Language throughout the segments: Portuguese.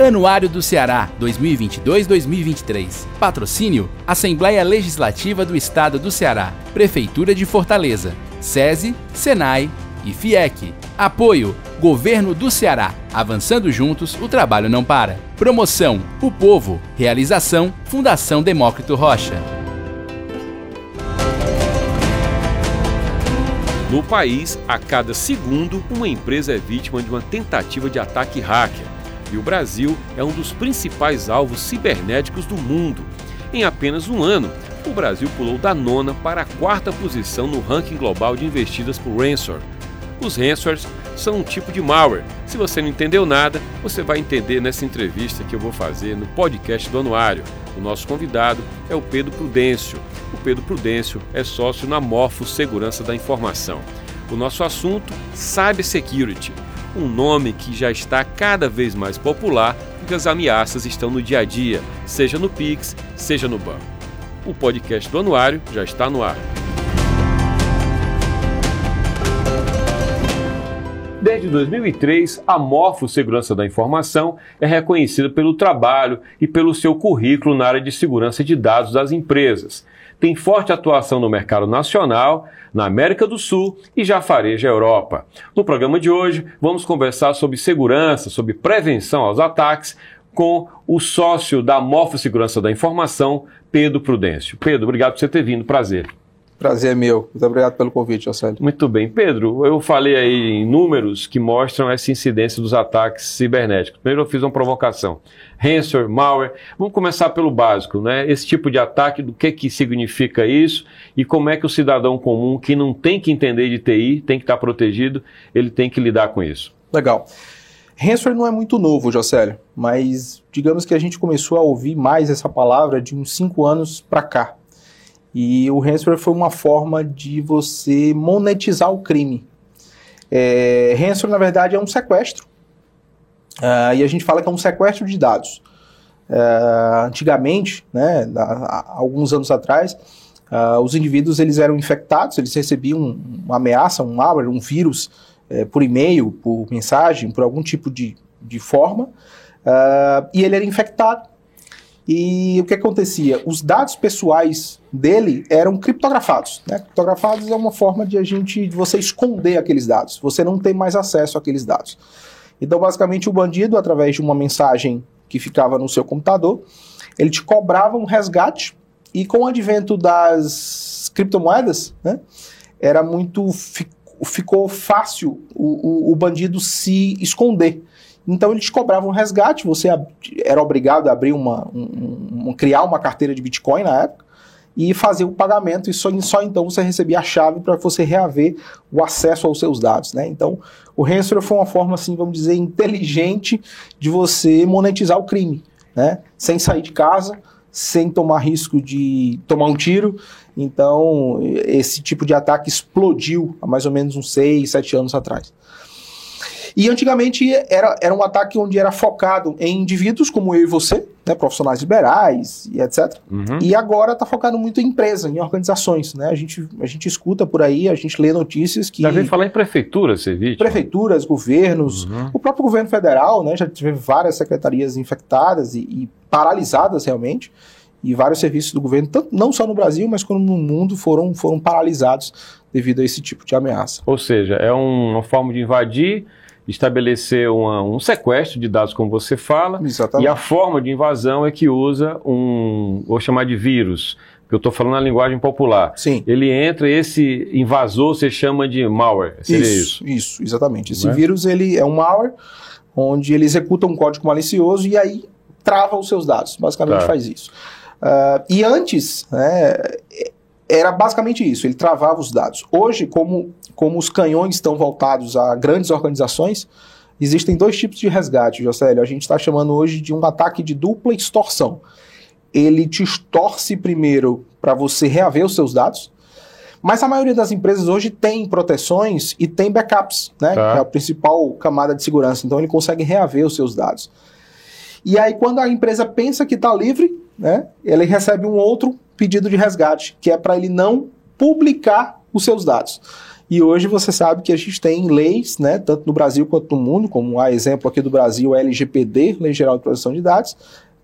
Anuário do Ceará 2022-2023. Patrocínio: Assembleia Legislativa do Estado do Ceará, Prefeitura de Fortaleza, SESI, Senai e FIEC. Apoio: Governo do Ceará. Avançando juntos, o trabalho não para. Promoção: O Povo. Realização: Fundação Demócrito Rocha. No país, a cada segundo, uma empresa é vítima de uma tentativa de ataque hacker. E o Brasil é um dos principais alvos cibernéticos do mundo. Em apenas um ano, o Brasil pulou da nona para a quarta posição no ranking global de investidas por ransomware. Os ransomwares são um tipo de malware. Se você não entendeu nada, você vai entender nessa entrevista que eu vou fazer no podcast do Anuário. O nosso convidado é o Pedro Prudêncio. O Pedro Prudêncio é sócio na Morfo Segurança da Informação. O nosso assunto, Cybersecurity, um nome que já está cada vez mais popular porque as ameaças estão no dia a dia, seja no Pix, seja no banco. O podcast do Anuário já está no ar. Desde 2003, a Morfo Segurança da Informação é reconhecida pelo trabalho e pelo seu currículo na área de segurança de dados das empresas. Tem forte atuação no mercado nacional, na América do Sul e já fareja a Europa. No programa de hoje, vamos conversar sobre segurança, sobre prevenção aos ataques, com o sócio da Morfo Segurança da Informação, Pedro Prudêncio. Pedro, obrigado por você ter vindo. Prazer. Prazer é meu. Muito obrigado pelo convite, Jocélio. Muito bem. Pedro, eu falei aí em números que mostram essa incidência dos ataques cibernéticos. Primeiro eu fiz uma provocação. Ransomware, malware. Vamos começar pelo básico, né? Esse tipo de ataque, do que, que significa isso e como é que o cidadão comum, que não tem que entender de TI, tem que estar protegido, ele tem que lidar com isso. Legal. Ransomware não é muito novo, Jocélio, mas digamos que a gente começou a ouvir mais essa palavra de uns cinco anos para cá. E o ransomware foi uma forma de você monetizar o crime. É, ransomware, na verdade, é um sequestro. Uh, e a gente fala que é um sequestro de dados. Uh, antigamente, né, há, alguns anos atrás, uh, os indivíduos eles eram infectados, eles recebiam uma ameaça, um malware, um vírus por e-mail, por mensagem, por algum tipo de, de forma, e ele era infectado e o que acontecia? Os dados pessoais dele eram criptografados. Né? Criptografados é uma forma de a gente, de você esconder aqueles dados. Você não tem mais acesso àqueles dados. Então, basicamente, o bandido, através de uma mensagem que ficava no seu computador, ele te cobrava um resgate e com o advento das criptomoedas, né, era muito ficou fácil o, o, o bandido se esconder. Então eles cobravam um resgate, você era obrigado a abrir uma, um, um, criar uma carteira de Bitcoin na época e fazer o pagamento e só, só então você recebia a chave para você reaver o acesso aos seus dados, né? Então o ransomware foi uma forma assim, vamos dizer, inteligente de você monetizar o crime, né? Sem sair de casa, sem tomar risco de tomar um tiro. Então esse tipo de ataque explodiu há mais ou menos uns 6, 7 anos atrás. E antigamente era, era um ataque onde era focado em indivíduos como eu e você, né, profissionais liberais e etc. Uhum. E agora está focado muito em empresa, em organizações. Né? A, gente, a gente escuta por aí, a gente lê notícias que. Já vem falar em prefeituras, você viu? Prefeituras, governos, uhum. o próprio governo federal, né, já teve várias secretarias infectadas e, e paralisadas realmente e vários serviços do governo, tanto, não só no Brasil, mas como no mundo, foram, foram paralisados devido a esse tipo de ameaça. Ou seja, é uma forma de invadir estabelecer uma, um sequestro de dados, como você fala, Exatamente. e a forma de invasão é que usa um, vou chamar de vírus, que eu estou falando na linguagem popular. Sim. Ele entra, esse invasor você chama de malware, seria isso? Isso, isso exatamente. Esse é? vírus ele é um malware onde ele executa um código malicioso e aí trava os seus dados, basicamente tá. faz isso. Uh, e antes, né, era basicamente isso, ele travava os dados. Hoje, como, como os canhões estão voltados a grandes organizações, existem dois tipos de resgate, Jocélio. A gente está chamando hoje de um ataque de dupla extorsão. Ele te extorce primeiro para você reaver os seus dados, mas a maioria das empresas hoje tem proteções e tem backups, né? Tá. Que é a principal camada de segurança. Então ele consegue reaver os seus dados. E aí, quando a empresa pensa que está livre, né, ele recebe um outro pedido de resgate, que é para ele não publicar os seus dados. E hoje você sabe que a gente tem leis, né, tanto no Brasil quanto no mundo, como a exemplo aqui do Brasil, LGPD, Lei Geral de Proteção de Dados,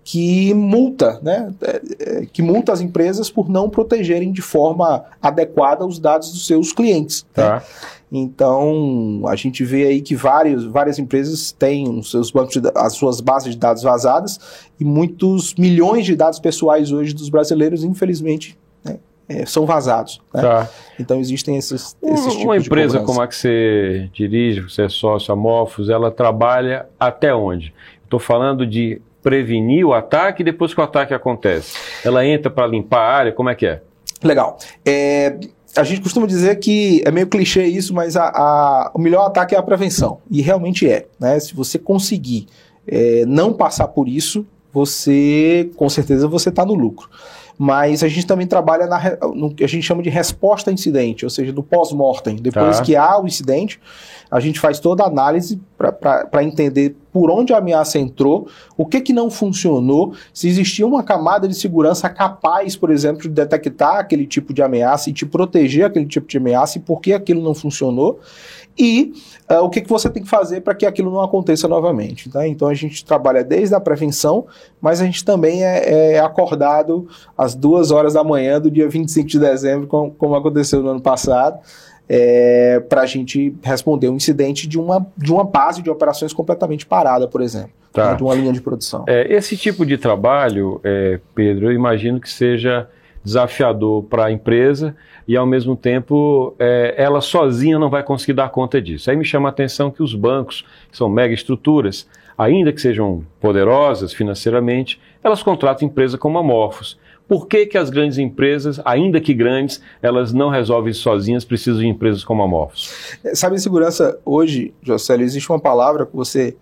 que multa, né, é, é, que multa as empresas por não protegerem de forma adequada os dados dos seus clientes. Né? Tá. Né? Então, a gente vê aí que vários, várias empresas têm os seus bancos, de, as suas bases de dados vazadas e muitos milhões de dados pessoais hoje dos brasileiros, infelizmente, né, é, são vazados. Né? Tá. Então, existem esses, esses tipos Uma empresa como a que você dirige, você é sócio, a Morphos, ela trabalha até onde? Estou falando de prevenir o ataque depois que o ataque acontece? Ela entra para limpar a área? Como é que é? Legal. É, a gente costuma dizer que é meio clichê isso, mas a, a, o melhor ataque é a prevenção. E realmente é. Né? Se você conseguir é, não passar por isso, você, com certeza, você está no lucro mas a gente também trabalha na, no que a gente chama de resposta a incidente, ou seja, do pós-mortem. Depois tá. que há o incidente, a gente faz toda a análise para entender por onde a ameaça entrou, o que, que não funcionou, se existia uma camada de segurança capaz, por exemplo, de detectar aquele tipo de ameaça e te proteger aquele tipo de ameaça e por que aquilo não funcionou e uh, o que, que você tem que fazer para que aquilo não aconteça novamente. Tá? Então a gente trabalha desde a prevenção, mas a gente também é, é acordado às duas horas da manhã do dia 25 de dezembro, como, como aconteceu no ano passado. É, para a gente responder um incidente de uma, de uma base de operações completamente parada, por exemplo, tá. né, de uma linha de produção. É, esse tipo de trabalho, é, Pedro, eu imagino que seja desafiador para a empresa e, ao mesmo tempo, é, ela sozinha não vai conseguir dar conta disso. Aí me chama a atenção que os bancos, que são mega estruturas, ainda que sejam poderosas financeiramente, elas contratam empresas como a Morphos. Por que, que as grandes empresas, ainda que grandes, elas não resolvem sozinhas, precisam de empresas como a Morphos? É, sabe, em segurança, hoje, Jocélio, existe uma palavra que você,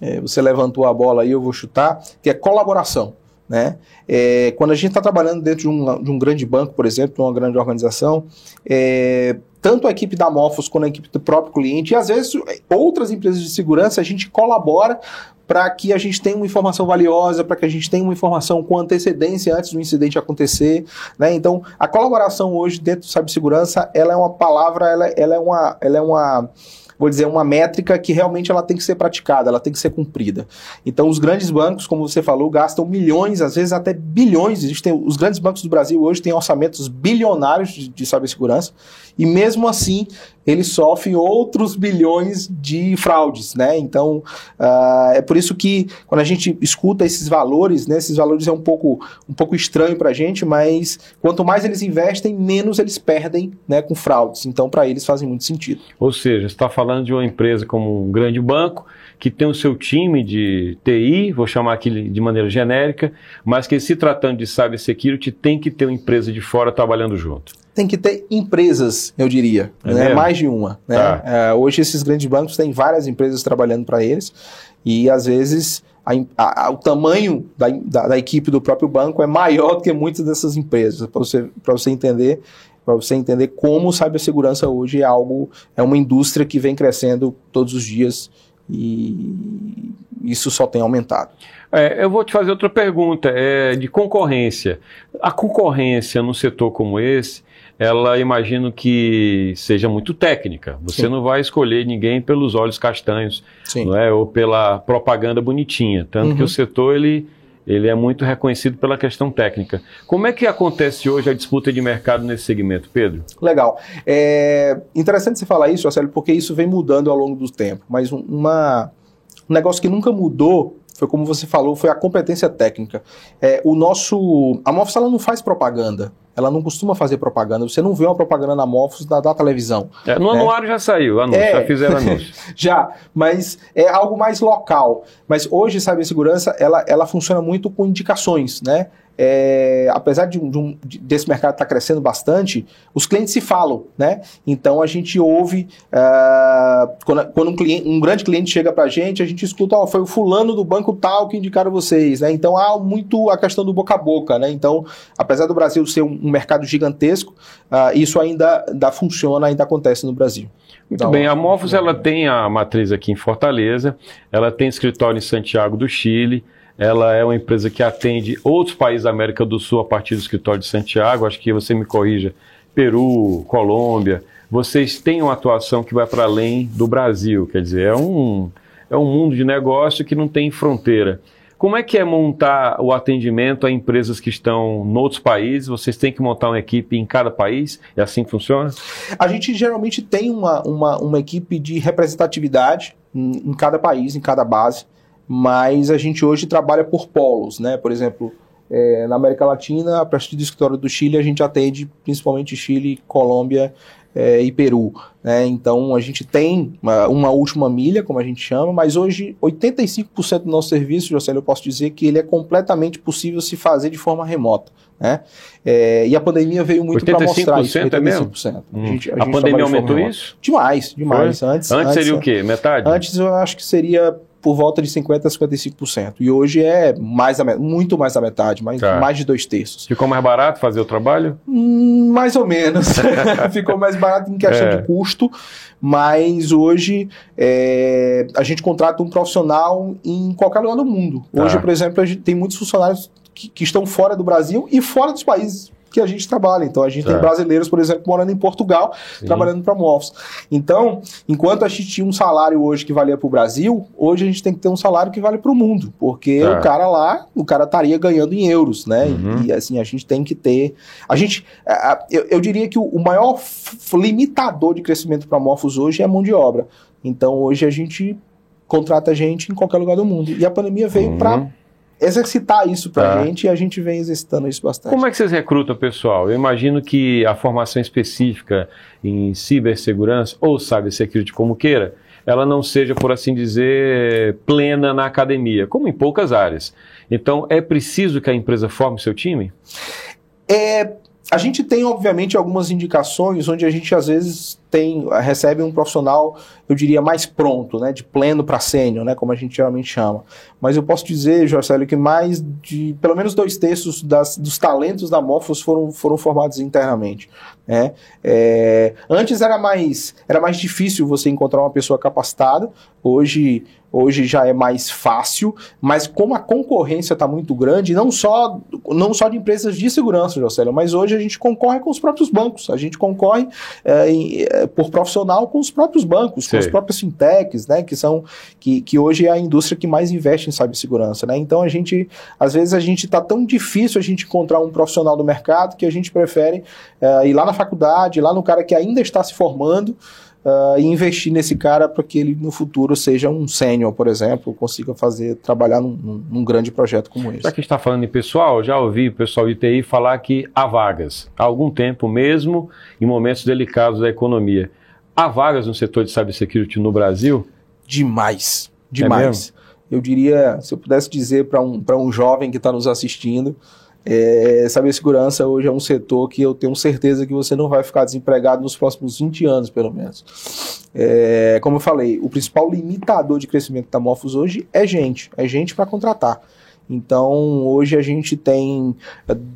é, você levantou a bola aí, eu vou chutar, que é colaboração. Né? É, quando a gente está trabalhando dentro de um, de um, grande banco, por exemplo, de uma grande organização, é, tanto a equipe da Morphos quanto a equipe do próprio cliente, e às vezes outras empresas de segurança, a gente colabora para que a gente tenha uma informação valiosa, para que a gente tenha uma informação com antecedência antes do incidente acontecer. Né? Então, a colaboração hoje dentro do cibersegurança, ela é uma palavra, ela, ela é uma. Ela é uma vou dizer, uma métrica que realmente ela tem que ser praticada, ela tem que ser cumprida. Então, os grandes bancos, como você falou, gastam milhões, às vezes até bilhões. Existem, os grandes bancos do Brasil hoje têm orçamentos bilionários de, de cibersegurança e mesmo assim ele sofre outros bilhões de fraudes, né? Então, uh, é por isso que quando a gente escuta esses valores, né, esses valores é um pouco, um pouco estranho para a gente, mas quanto mais eles investem, menos eles perdem né, com fraudes. Então, para eles fazem muito sentido. Ou seja, está falando de uma empresa como um grande banco, que tem o seu time de TI, vou chamar aqui de maneira genérica, mas que se tratando de cybersecurity tem que ter uma empresa de fora trabalhando junto tem que ter empresas, eu diria, é né? mais de uma. Né? Tá. É, hoje esses grandes bancos têm várias empresas trabalhando para eles e às vezes a, a, o tamanho da, da, da, equipe do próprio banco é maior do que muitas dessas empresas, para você, você entender para você entender como cibersegurança hoje é algo, é uma indústria que vem crescendo todos os dias e isso só tem aumentado. É, eu vou te fazer outra pergunta, é de concorrência. A concorrência num setor como esse, ela imagino que seja muito técnica. Você Sim. não vai escolher ninguém pelos olhos castanhos, Sim. não é, ou pela propaganda bonitinha. Tanto uhum. que o setor ele ele é muito reconhecido pela questão técnica. Como é que acontece hoje a disputa de mercado nesse segmento, Pedro? Legal. É interessante você falar isso, Marcelo, porque isso vem mudando ao longo do tempo. Mas uma, um negócio que nunca mudou foi como você falou, foi a competência técnica. É, o nosso. A ela não faz propaganda. Ela não costuma fazer propaganda. Você não vê uma propaganda na Mofos da, da televisão. É, no né? anuário já saiu, anúncio, é, já fizeram anúncio. já, mas é algo mais local. Mas hoje, sabe, a segurança, ela, ela funciona muito com indicações, né? É, apesar de, de um, desse mercado estar tá crescendo bastante, os clientes se falam, né? Então a gente ouve uh, quando, quando um, cliente, um, grande cliente chega para a gente, a gente escuta, oh, foi o fulano do banco tal que indicaram vocês, né? Então há muito a questão do boca a boca, né? Então, apesar do Brasil ser um, um mercado gigantesco, uh, isso ainda, ainda funciona, ainda acontece no Brasil. Muito então, bem, a Morphos ela tem a matriz aqui em Fortaleza, ela tem escritório em Santiago do Chile, ela é uma empresa que atende outros países da América do Sul a partir do escritório de Santiago. Acho que você me corrija: Peru, Colômbia, vocês têm uma atuação que vai para além do Brasil, quer dizer, é um, é um mundo de negócio que não tem fronteira. Como é que é montar o atendimento a empresas que estão em outros países? Vocês têm que montar uma equipe em cada país? É assim que funciona? A gente geralmente tem uma, uma, uma equipe de representatividade em, em cada país, em cada base, mas a gente hoje trabalha por polos, né? Por exemplo, é, na América Latina, a partir do escritório do Chile, a gente atende principalmente Chile, Colômbia é, e Peru. Né? Então a gente tem uma, uma, última milha, como a gente chama, mas hoje 85% do nosso serviço, José, eu posso dizer que ele é completamente possível se fazer de forma remota. Né? É, e a pandemia veio muito para mostrar isso. 85% é mesmo? Hum. A, gente, a, a pandemia aumentou isso? Demais, demais. Antes, antes, antes seria o quê? Metade? Antes eu acho que seria por volta de 50% a 55%. E hoje é mais a, muito mais da metade, mais, tá. mais de dois terços. Ficou mais barato fazer o trabalho? Hum, mais ou menos. Ficou mais barato em questão é. de custo, mas hoje é, a gente contrata um profissional em qualquer lugar do mundo. Tá. Hoje, por exemplo, a gente tem muitos funcionários que, que estão fora do Brasil e fora dos países que a gente trabalha. Então, a gente certo. tem brasileiros, por exemplo, morando em Portugal, Sim. trabalhando para Morphos. Então, enquanto a gente tinha um salário hoje que valia para o Brasil, hoje a gente tem que ter um salário que vale para o mundo, porque certo. o cara lá, o cara estaria ganhando em euros, né? Uhum. E, assim, a gente tem que ter... A gente... Eu, eu diria que o maior limitador de crescimento para Morphos hoje é a mão de obra. Então, hoje a gente contrata gente em qualquer lugar do mundo. E a pandemia veio uhum. para exercitar isso para a tá. gente e a gente vem exercitando isso bastante. Como é que vocês recrutam pessoal? Eu imagino que a formação específica em cibersegurança ou cybersecurity, como queira, ela não seja, por assim dizer, plena na academia, como em poucas áreas. Então, é preciso que a empresa forme seu time? É, a gente tem, obviamente, algumas indicações onde a gente às vezes tem, recebe um profissional, eu diria, mais pronto, né, de pleno para sênior, né, como a gente geralmente chama. Mas eu posso dizer, Jorcélio, que mais de, pelo menos dois terços das, dos talentos da Morphos foram, foram formados internamente. Né. É, antes era mais, era mais difícil você encontrar uma pessoa capacitada, hoje hoje já é mais fácil, mas como a concorrência está muito grande, não só, não só de empresas de segurança, Jocélio, mas hoje a gente concorre com os próprios bancos, a gente concorre é, em, é, por profissional com os próprios bancos, com as próprias fintechs, né, que são que, que hoje é a indústria que mais investe em cibersegurança, né? Então a gente, às vezes a gente está tão difícil a gente encontrar um profissional do mercado que a gente prefere é, ir lá na faculdade, lá no cara que ainda está se formando, Uh, e investir nesse cara para que ele no futuro seja um sênior, por exemplo, consiga fazer trabalhar num, num, grande projeto como esse. Já que está falando em pessoal, já ouvi o pessoal de TI falar que há vagas, há algum tempo mesmo, em momentos delicados da economia. Há vagas no setor de cybersecurity no Brasil? Demais, demais. É eu diria, se eu pudesse dizer para um, um jovem que está nos assistindo, é, cibersegurança hoje é um setor que eu tenho certeza que você não vai ficar desempregado nos próximos 20 anos, pelo menos. É, como eu falei, o principal limitador de crescimento da Morphos hoje é gente, é gente para contratar. Então, hoje a gente tem,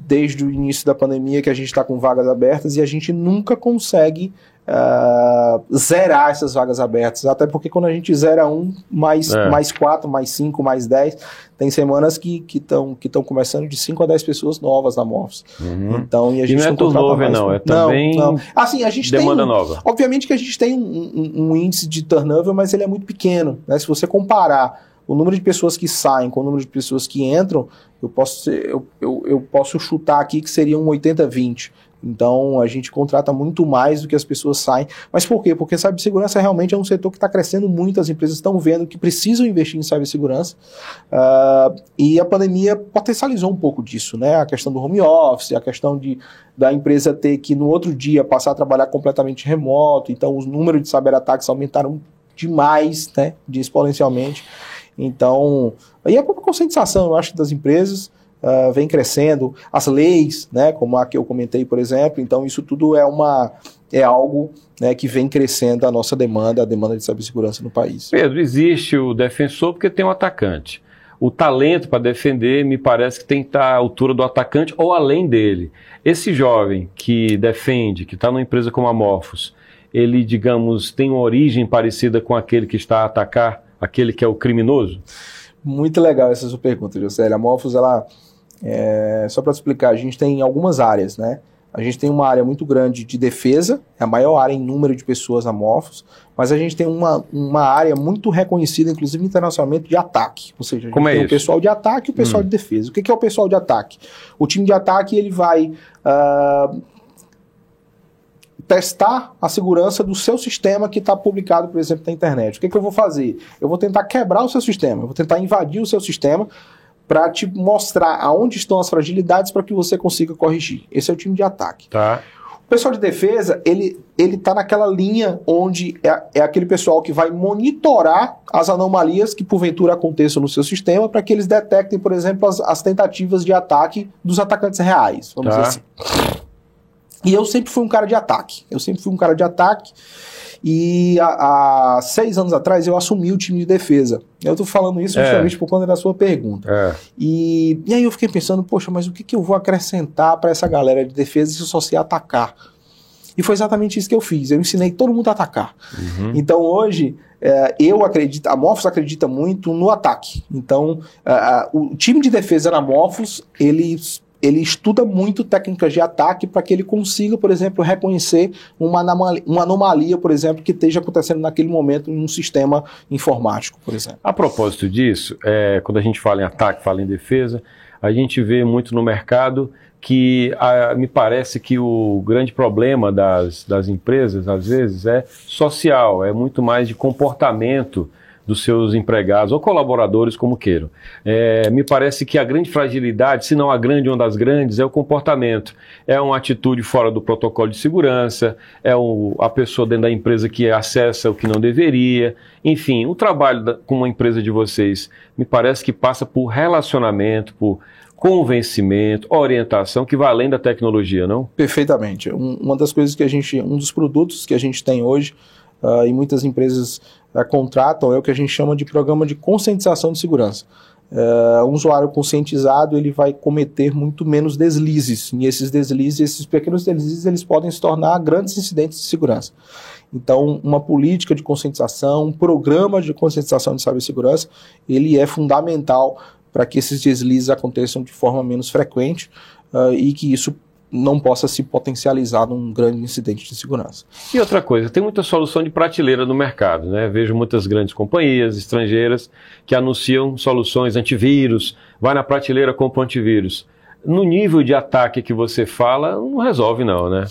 desde o início da pandemia, que a gente está com vagas abertas e a gente nunca consegue uh, zerar essas vagas abertas. Até porque quando a gente zera um, mais, é. mais quatro, mais cinco, mais dez, tem semanas que estão que que começando de 5 a 10 pessoas novas na Morphs. Uhum. Então, e a gente e não é turnover, não, é também não, não. Assim, a gente demanda tem, nova. Obviamente que a gente tem um, um, um índice de turnover, mas ele é muito pequeno. Né? Se você comparar o número de pessoas que saem com o número de pessoas que entram, eu posso, eu, eu, eu posso chutar aqui que seria um 80-20. Então a gente contrata muito mais do que as pessoas saem. Mas por quê? Porque cibersegurança realmente é um setor que está crescendo muito, as empresas estão vendo que precisam investir em cibersegurança. Uh, e a pandemia potencializou um pouco disso, né? A questão do home office, a questão de, da empresa ter que no outro dia passar a trabalhar completamente remoto. Então os números de cyberataques aumentaram demais, né? De exponencialmente. Então, aí a própria conscientização, eu acho, das empresas uh, vem crescendo, as leis, né, como a que eu comentei, por exemplo, então isso tudo é uma é algo né, que vem crescendo a nossa demanda, a demanda de cibersegurança no país. Pedro, existe o defensor porque tem um atacante. O talento para defender me parece que tem que estar à altura do atacante ou além dele. Esse jovem que defende, que está numa empresa como a Morphos, ele, digamos, tem uma origem parecida com aquele que está a atacar, aquele que é o criminoso? Muito legal essa sua pergunta, José. A Morphos, ela, é, só para explicar, a gente tem algumas áreas, né? A gente tem uma área muito grande de defesa, é a maior área em número de pessoas amorfos, mas a gente tem uma, uma área muito reconhecida, inclusive internacionalmente, de ataque. Ou seja, a gente Como é tem isso? o pessoal de ataque e o pessoal Hum. de defesa. O que que é o pessoal de ataque? O time de ataque ele vai ah, testar a segurança do seu sistema que está publicado, por exemplo, na internet. O que, que eu vou fazer? Eu vou tentar quebrar o seu sistema, eu vou tentar invadir o seu sistema para te mostrar aonde estão as fragilidades para que você consiga corrigir. Esse é o time de ataque. Tá. O pessoal de defesa, ele, ele tá naquela linha onde é, é aquele pessoal que vai monitorar as anomalias que porventura aconteçam no seu sistema para que eles detectem, por exemplo, as, as tentativas de ataque dos atacantes reais, vamos Tá. dizer assim. E eu sempre fui um cara de ataque. Eu sempre fui um cara de ataque. E há, há seis anos atrás eu assumi o time de defesa. Eu tô falando isso É. justamente por conta da sua pergunta. É. E, e aí eu fiquei pensando, poxa, mas o que, que eu vou acrescentar para essa galera de defesa se eu só sei atacar? E foi exatamente isso que eu fiz. Eu ensinei todo mundo a atacar. Uhum. Então hoje é, eu acredito, a Morphos acredita muito no ataque. Então ah, o time de defesa na Morphos ele ele estuda muito técnicas de ataque para que ele consiga, por exemplo, reconhecer uma anomalia, uma anomalia, por exemplo, que esteja acontecendo naquele momento em um sistema informático, por exemplo. A propósito disso, é, quando a gente fala em ataque, fala em defesa, a gente vê muito no mercado que ah, me parece que o grande problema das, das empresas, às vezes, é social, é muito mais de comportamento dos seus empregados ou colaboradores, como queiram. É, me parece que a grande fragilidade, se não a grande, uma das grandes, é o comportamento. É uma atitude fora do protocolo de segurança, é o- a pessoa dentro da empresa que acessa o que não deveria. Enfim, o trabalho da, com uma empresa de vocês me parece que passa por relacionamento, por convencimento, orientação, que vai além da tecnologia, não? Perfeitamente. Um- uma das coisas que a gente, um dos produtos que a gente tem hoje ah, e muitas empresas ah, contratam é o que a gente chama de programa de conscientização de segurança. Ah, um usuário conscientizado ele vai cometer muito menos deslizes e esses deslizes, esses pequenos deslizes, eles podem se tornar grandes incidentes de segurança. Então, uma política de conscientização, um programa de conscientização de cibersegurança, ele é fundamental para que esses deslizes aconteçam de forma menos frequente ah, e que isso não possa se potencializar num grande incidente de segurança. E outra coisa, tem muita solução de prateleira no mercado, né? Vejo muitas grandes companhias estrangeiras que anunciam soluções antivírus, vai na prateleira compra um antivírus. No nível de ataque que você fala, não resolve não, né?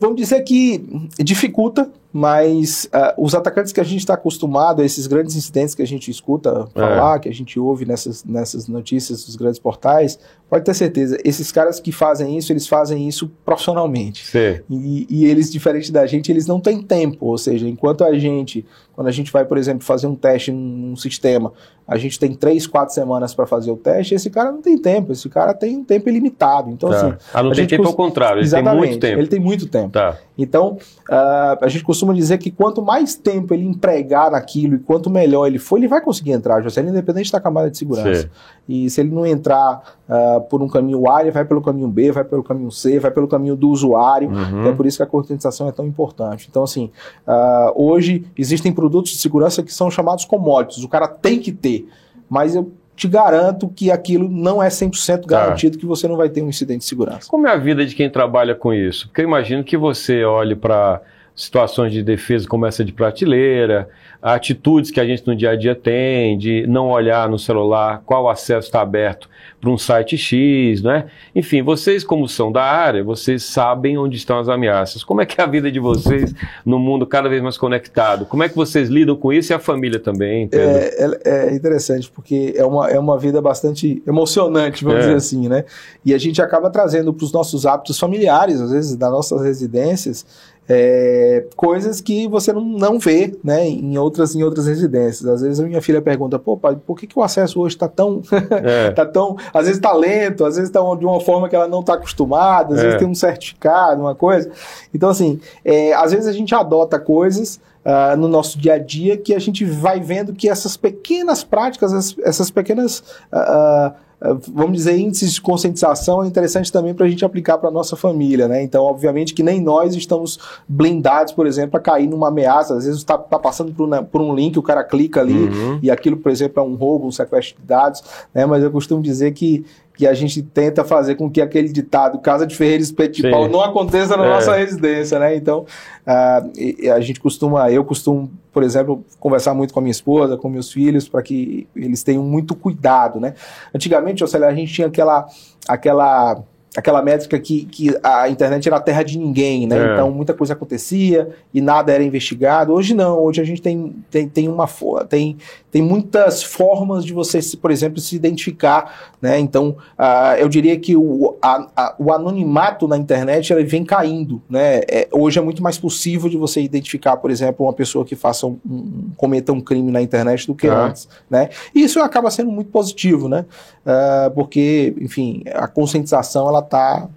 Vamos dizer que dificulta, mas ah, os atacantes que a gente está acostumado, a esses grandes incidentes que a gente escuta falar, que a gente ouve nessas, nessas notícias dos grandes portais, pode ter certeza, esses caras que fazem isso, eles fazem isso profissionalmente. E, e eles, diferente da gente, eles não têm tempo. Ou seja, enquanto a gente, quando a gente vai, por exemplo, fazer um teste num sistema, a gente tem três, quatro semanas para fazer o teste, esse cara não tem tempo, esse cara tem um tempo ilimitado. Então, tá. assim. ah, não a tem gente tempo cons- ao contrário, ele tem muito tempo. Ele tem muito tempo. Tá. Então, ah, a gente costuma dizer que quanto mais tempo ele empregar naquilo e quanto melhor ele for, ele vai conseguir entrar, José, independente da camada de segurança. Sei. E se ele não entrar ah, por um caminho A, ele vai pelo caminho B, vai pelo caminho C, vai pelo caminho do usuário. Uhum. É por isso que a conscientização é tão importante. Então, assim, ah, hoje existem produtos de segurança que são chamados commodities. O cara tem que ter, mas eu te garanto que aquilo não é 100% Tá. garantido que você não vai ter um incidente de segurança. Como é a vida de quem trabalha com isso? Porque eu imagino que você olhe para situações de defesa como essa de prateleira, atitudes que a gente no dia a dia tem, de não olhar no celular qual acesso está aberto para um site X, né? Enfim, vocês como são da área, vocês sabem onde estão as ameaças. Como é que é a vida de vocês no mundo cada vez mais conectado? Como é que vocês lidam com isso e a família também, Pedro? É, é- é interessante, porque é uma, é uma vida bastante emocionante, vamos É. dizer assim, né? E a gente acaba trazendo para os nossos hábitos familiares, às vezes, das nossas residências, é, coisas que você não, não vê né, em, outras, em outras residências. Às vezes a minha filha pergunta, pô, pai, por que, que o acesso hoje está tão, É. tá tão. Às vezes está lento, às vezes está de uma forma que ela não está acostumada, às É. vezes tem um certificado, uma coisa. Então, assim, é, às vezes a gente adota coisas ah, no nosso dia a dia que a gente vai vendo que essas pequenas práticas, essas, essas pequenas. ah, vamos dizer, índices de conscientização é interessante também para a gente aplicar para nossa família, né? Então, obviamente que nem nós estamos blindados, por exemplo, a cair numa ameaça. Às vezes está tá passando por, por, um link, o cara clica ali uhum. e aquilo, por exemplo, é um roubo, um sequestro de dados, né? Mas eu costumo dizer que que a gente tenta fazer com que aquele ditado casa de Ferreira Espeto de Pau não aconteça na é. nossa residência, né? Então, uh, a gente costuma, eu costumo, por exemplo, conversar muito com a minha esposa, com meus filhos, para que eles tenham muito cuidado, né? Antigamente, a gente tinha aquela, aquela aquela métrica que, que a internet era a terra de ninguém, né? É. Então muita coisa acontecia e nada era investigado. Hoje não, hoje a gente tem, tem, tem uma tem, tem muitas formas de você, por exemplo, se identificar, né? Então uh, eu diria que o, a, a, o anonimato na internet ele vem caindo, né? É, hoje é muito mais possível de você identificar, por exemplo, uma pessoa que faça um, um cometa um crime na internet do que é. antes, né? E isso acaba sendo muito positivo, né? Uh, porque, enfim, a conscientização ela tá.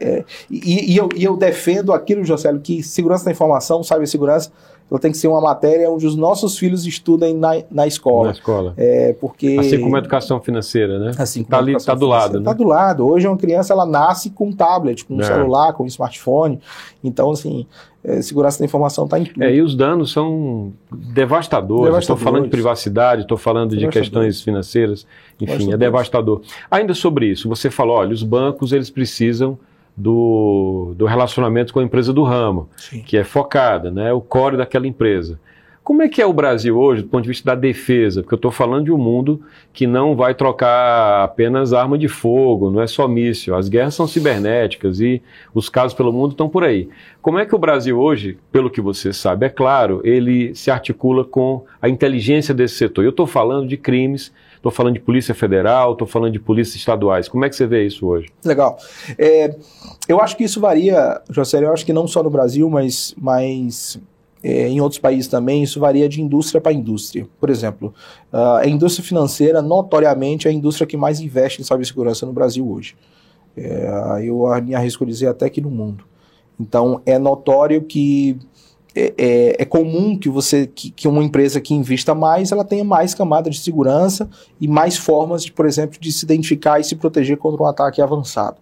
É, e, e, eu, e eu defendo aquilo, Jocélio, que segurança da informação, cibersegurança, ela tem que ser uma matéria onde os nossos filhos estudem na, na escola. Na escola. É, porque... Assim como a educação financeira, né? Assim como tá ali, tá do lado, né? Tá do lado. Hoje uma criança, ela nasce com um tablet, com um é. celular, com um smartphone. Então, assim, é, segurança da informação está em tudo. É, e os danos são devastadores. Estou falando de privacidade, estou falando de questões financeiras, enfim, é devastador. Ainda sobre isso, você falou, olha, os bancos eles precisam do, do relacionamento com a empresa do ramo, Sim. que é focada, né, o core daquela empresa. Como é que é o Brasil hoje, do ponto de vista da defesa? Porque eu estou falando de um mundo que não vai trocar apenas arma de fogo, não é só míssil. As guerras são cibernéticas e os casos pelo mundo estão por aí. Como é que o Brasil hoje, pelo que você sabe, é claro, ele se articula com a inteligência desse setor? Eu estou falando de crimes Estou falando de Polícia Federal, estou falando de polícias estaduais. Como é que você vê isso hoje? Legal. É, eu acho que isso varia, José, eu acho que não só no Brasil, mas, mas é, em outros países também, isso varia de indústria para indústria. Por exemplo, a indústria financeira, notoriamente, é a indústria que mais investe em cibersegurança no Brasil hoje. É, eu me arrisco a dizer até que no mundo. Então, é notório que é, é, é, comum que você que, que, uma empresa que invista mais ela tenha mais camada de segurança e mais formas de, por exemplo, de se identificar e se proteger contra um ataque avançado.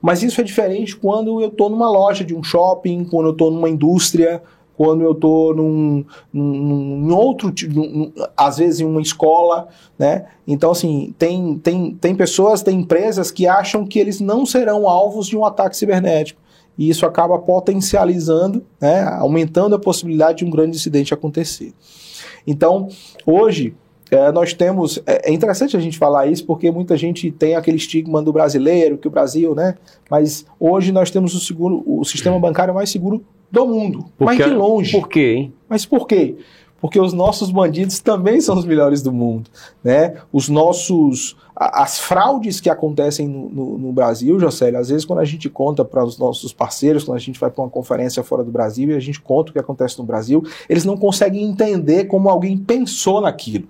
Mas isso é diferente quando eu estou numa loja de um shopping, quando eu estou numa indústria, quando eu estou num, num, num, outro, num, às vezes em uma escola, né? Então, assim, tem, tem, tem pessoas, tem empresas que acham que eles não serão alvos de um ataque cibernético e isso acaba potencializando, né, aumentando a possibilidade de um grande incidente acontecer. Então, hoje, é, nós temos. É, é, interessante a gente falar isso porque muita gente tem aquele estigma do brasileiro, que o Brasil, né? Mas hoje nós temos o seguro, o sistema bancário mais seguro do mundo. Porque, mas de longe. Por quê, hein? Mas por quê? Porque os nossos bandidos também são os melhores do mundo, né? Os nossos as fraudes que acontecem no, no, no Brasil, Jocélio, às vezes quando a gente conta para os nossos parceiros, quando a gente vai para uma conferência fora do Brasil e a gente conta o que acontece no Brasil, eles não conseguem entender como alguém pensou naquilo.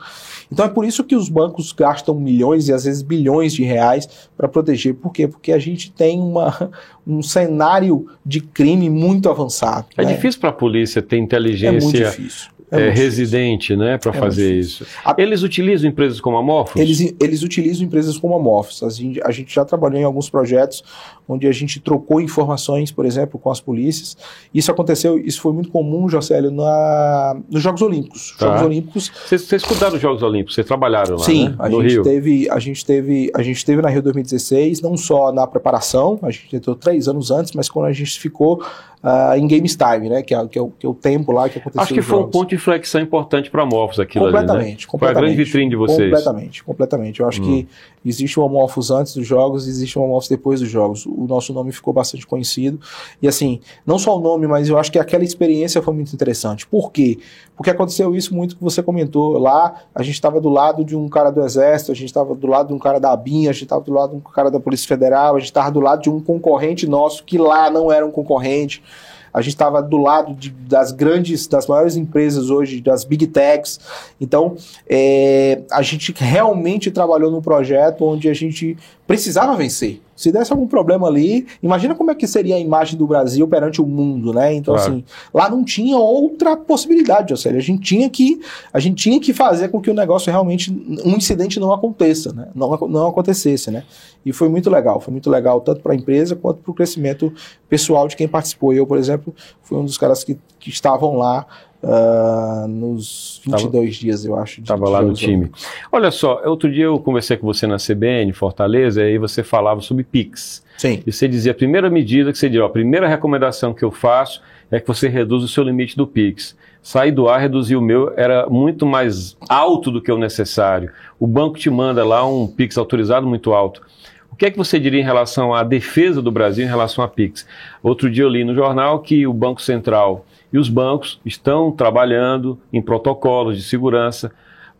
Então é por isso que os bancos gastam milhões e às vezes bilhões de reais para proteger. Por quê? Porque a gente tem uma, um cenário de crime muito avançado. É né? difícil para a polícia ter inteligência. É muito difícil é, é residente, né, para é fazer isso. A... Eles utilizam empresas como a Morphos? Eles, eles utilizam empresas como a Morphos. A gente, a gente já trabalhou em alguns projetos onde a gente trocou informações, por exemplo, com as polícias. Isso aconteceu, isso foi muito comum, Jocélio, na, nos Jogos Olímpicos. Tá. Jogos Olímpicos. Vocês, vocês os Jogos Olímpicos, vocês trabalharam lá, Sim, né? a no gente Rio. teve, a gente teve, a gente teve na Rio 2016, não só na preparação, a gente entrou três anos antes, mas quando a gente ficou uh, em Games Time, né? Que é, que, é o, que é o tempo lá que aconteceu. Acho que foi jogos. um ponto de inflexão importante para a Morphos aquilo completamente, ali, né? Completamente. Foi a grande vitrine de vocês. Completamente, completamente. Eu acho hum. que existe o Morphos antes dos jogos, existe o Morphos depois dos jogos. O nosso nome ficou bastante conhecido. E assim, não só o nome, mas eu acho que aquela experiência foi muito interessante. Por quê? Porque aconteceu isso muito que você comentou. Lá, a gente estava do lado de um cara do Exército, a gente estava do lado de um cara da ABIN, a gente estava do lado de um cara da Polícia Federal, a gente estava do lado de um concorrente nosso que lá não era um concorrente. A gente estava do lado de, das grandes, das maiores empresas hoje, das big techs. Então, é, a gente realmente trabalhou num projeto onde a gente precisava vencer. Se desse algum problema ali, imagina como é que seria a imagem do Brasil perante o mundo, né? Então, claro. assim, lá não tinha outra possibilidade, ou seja, a gente tinha que a gente tinha que fazer com que o negócio realmente um incidente não aconteça, né? Não, não acontecesse, né? E foi muito legal, foi muito legal tanto para a empresa quanto para o crescimento pessoal de quem participou. Eu, por exemplo, fui um dos caras que, que estavam lá Uh, nos 22 tava, dias, eu acho. Estava lá no time. Olha só, outro dia eu conversei com você na CBN, Fortaleza, e aí você falava sobre PIX. Sim. E você dizia, a primeira medida que você diria, a primeira recomendação que eu faço é que você reduza o seu limite do PIX. Sair do ar, reduzir o meu, era muito mais alto do que o necessário. O banco te manda lá um PIX autorizado muito alto. O que é que você diria em relação à defesa do Brasil em relação a PIX? Outro dia eu li no jornal que o Banco Central e os bancos estão trabalhando em protocolos de segurança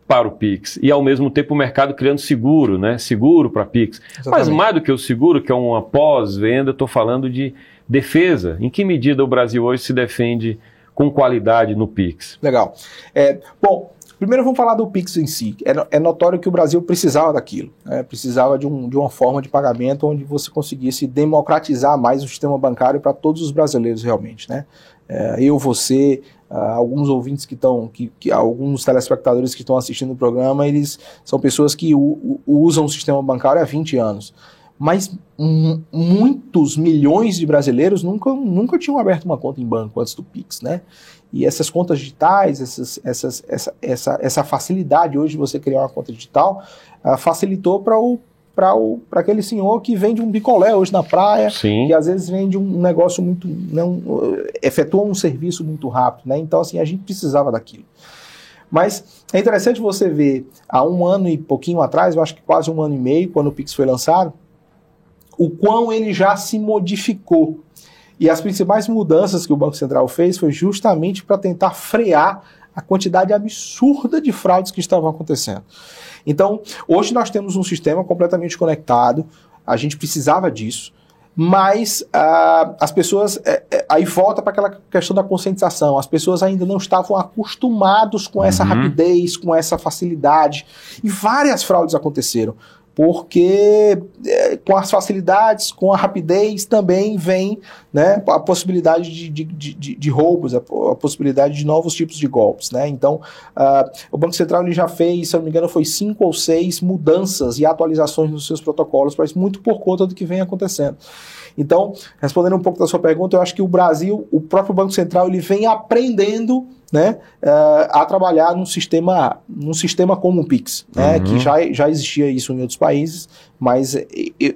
para o Pix. E ao mesmo tempo o mercado criando seguro, né? Seguro para Pix. Exatamente. Mas mais do que o seguro, que é uma pós-venda, estou falando de defesa. Em que medida o Brasil hoje se defende com qualidade no Pix? Legal. É, bom, Primeiro vamos falar do Pix em si. É, é notório que o Brasil precisava daquilo. Né? Precisava de, um, de uma forma de pagamento onde você conseguisse democratizar mais o sistema bancário para todos os brasileiros realmente. Né? É, eu, você, uh, alguns ouvintes que estão, que, que, alguns telespectadores que estão assistindo o programa, eles são pessoas que u, usam o sistema bancário há 20 anos. Mas muitos milhões de brasileiros nunca, nunca tinham aberto uma conta em banco antes do Pix, né? E essas contas digitais, essas, essas, essa, essa, essa facilidade hoje de você criar uma conta digital, uh, facilitou para o para aquele senhor que vende um picolé hoje na praia, Sim. que às vezes vende um negócio muito. Não, efetua um serviço muito rápido. Né? Então, assim, a gente precisava daquilo. Mas é interessante você ver, há um ano e pouquinho atrás, eu acho que quase um ano e meio, quando o Pix foi lançado, o quão ele já se modificou. E as principais mudanças que o Banco Central fez foi justamente para tentar frear a quantidade absurda de fraudes que estavam acontecendo. Então, hoje nós temos um sistema completamente conectado, a gente precisava disso, mas uh, as pessoas. É, é, aí volta para aquela questão da conscientização. As pessoas ainda não estavam acostumados com essa uhum. rapidez, com essa facilidade. E várias fraudes aconteceram porque é, com as facilidades, com a rapidez também vem né, a possibilidade de, de, de, de roubos, a, a, possibilidade de novos tipos de golpes. Né? Então, uh, o Banco Central ele já fez, se eu não me engano, foi cinco ou seis mudanças e atualizações nos seus protocolos, mas muito por conta do que vem acontecendo. Então, respondendo um pouco da sua pergunta, eu acho que o Brasil, o próprio Banco Central, ele vem aprendendo né, uh, a trabalhar num sistema, num sistema como o Pix, né, uhum. que já, já existia isso em outros países, mas eu,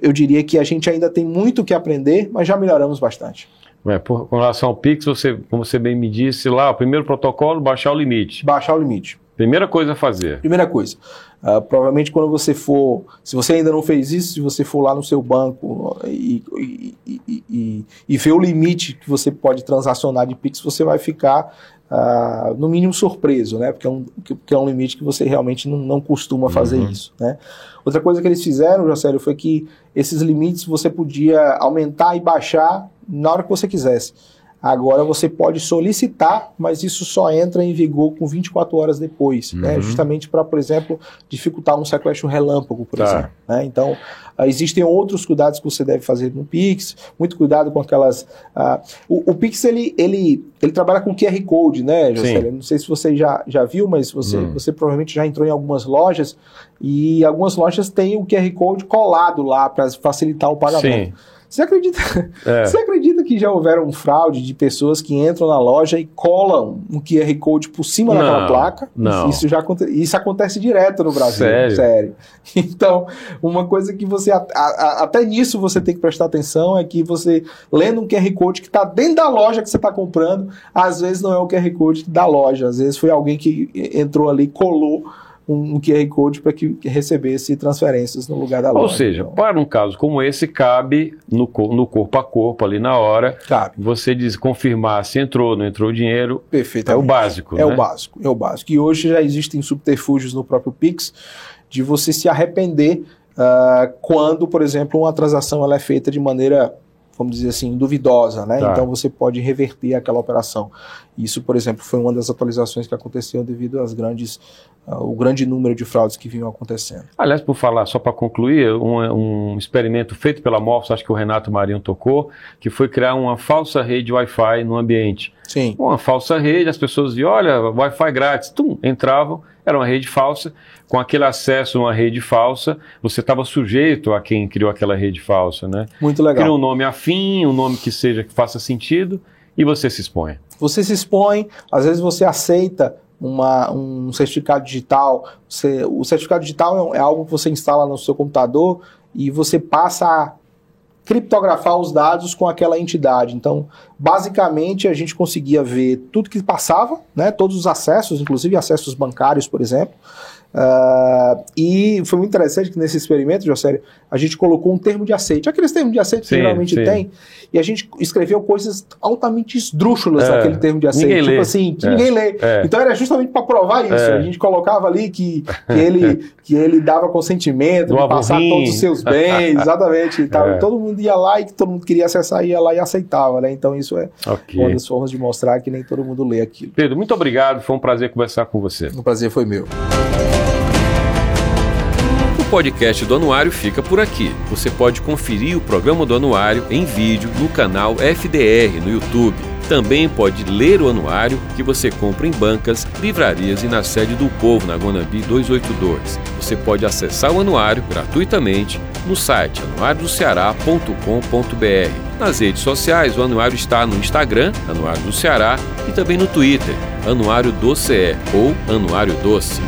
eu, diria que a gente ainda tem muito que aprender, mas já melhoramos bastante. É, por, com relação ao Pix, você, como você bem me disse lá, o primeiro protocolo, baixar o limite. Baixar o limite. Primeira coisa a fazer. Primeira coisa. Uh, provavelmente quando você for, se você ainda não fez isso, se você for lá no seu banco e, e, e, e, e ver o limite que você pode transacionar de Pix, você vai ficar Uh, no mínimo surpreso, né? Porque é um, que é um limite que você realmente não, não costuma fazer uhum. isso, né? Outra coisa que eles fizeram, Jocélio, foi que esses limites você podia aumentar e baixar na hora que você quisesse. Agora você pode solicitar, mas isso só entra em vigor com 24 horas depois, né? uhum. né? justamente para, por exemplo, dificultar um sequestro relâmpago, por tá. exemplo. Né? Então, uh, existem outros cuidados que você deve fazer no Pix, muito cuidado com aquelas... Uh, o, o, Pix, ele, ele, ele trabalha com QR Code, né, Jocélio? Não sei se você já, já viu, mas você, uhum. você provavelmente já entrou em algumas lojas e algumas lojas têm o QR Code colado lá para facilitar o pagamento. Sim. Você acredita, é. você acredita que já houveram fraude de pessoas que entram na loja e colam um QR Code por cima não, daquela placa? Não. Isso, já, isso acontece direto no Brasil. Sério? Sério. Então, uma coisa que você. A, a, até nisso você tem que prestar atenção é que você, lendo um QR Code que está dentro da loja que você está comprando, às vezes não é o QR Code da loja, às vezes foi alguém que entrou ali e colou um, um QR Code para que recebesse transferências no lugar da loja. Ou seja, então, para um caso como esse, cabe no, no corpo a corpo, ali na hora, cabe. você diz, confirmar se entrou, não entrou o dinheiro. Perfeito. É o básico. É né? o básico, é o básico. E hoje já existem subterfúgios no próprio Pix de você se arrepender uh, quando, por exemplo, uma transação ela é feita de maneira vamos dizer assim, duvidosa, né? Tá. Então você pode reverter aquela operação. Isso, por exemplo, foi uma das atualizações que aconteceu devido às grandes, uh, o grande número de fraudes que vinham acontecendo. Aliás, por falar, só para concluir, um, um, experimento feito pela Morphos, acho que o Renato Marinho tocou, que foi criar uma falsa rede Wi-Fi no ambiente. Sim. Uma falsa rede, as pessoas viam, olha, Wi-Fi grátis, tum, entravam, era uma rede falsa, com aquele acesso a uma rede falsa, você estava sujeito a quem criou aquela rede falsa, né? Muito legal. Cria um nome afim, um nome que seja que faça sentido e você se expõe. Você se expõe, às vezes você aceita uma, um certificado digital. Você, o certificado digital é, é algo que você instala no seu computador e você passa a criptografar os dados com aquela entidade. Então, basicamente, a gente conseguia ver tudo que passava, né, todos os acessos, inclusive acessos bancários, por exemplo. Uh, e foi muito interessante que nesse experimento, José, a gente colocou um termo de aceite, aqueles termos de aceite que Sim, geralmente sim. tem, e a gente escreveu coisas altamente esdrúxulas É, naquele termo de aceite, tipo lê. assim, que É, ninguém lê. é. Então era justamente para provar isso. É. A gente colocava ali que, que, ele, que ele dava consentimento, de passar aborrinho. todos os seus bens, exatamente. E tal. É. E todo mundo ia lá e que todo mundo queria acessar, ia lá e aceitava, né? Então isso é Ok. uma das formas de mostrar que nem todo mundo lê aquilo. Pedro, muito obrigado, foi um prazer conversar com você. O prazer foi meu. Podcast do Anuário fica por aqui. Você pode conferir o programa do Anuário em vídeo no canal FDR no YouTube. Também pode ler o anuário que você compra em bancas, livrarias e na sede do Povo, na Guanambi 282. Você pode acessar o anuário gratuitamente no site anuariodoceará.com.br. Nas redes sociais, o anuário está no Instagram, Anuário do Ceará, e também no Twitter, Anuário do CE ou Anuário Doce.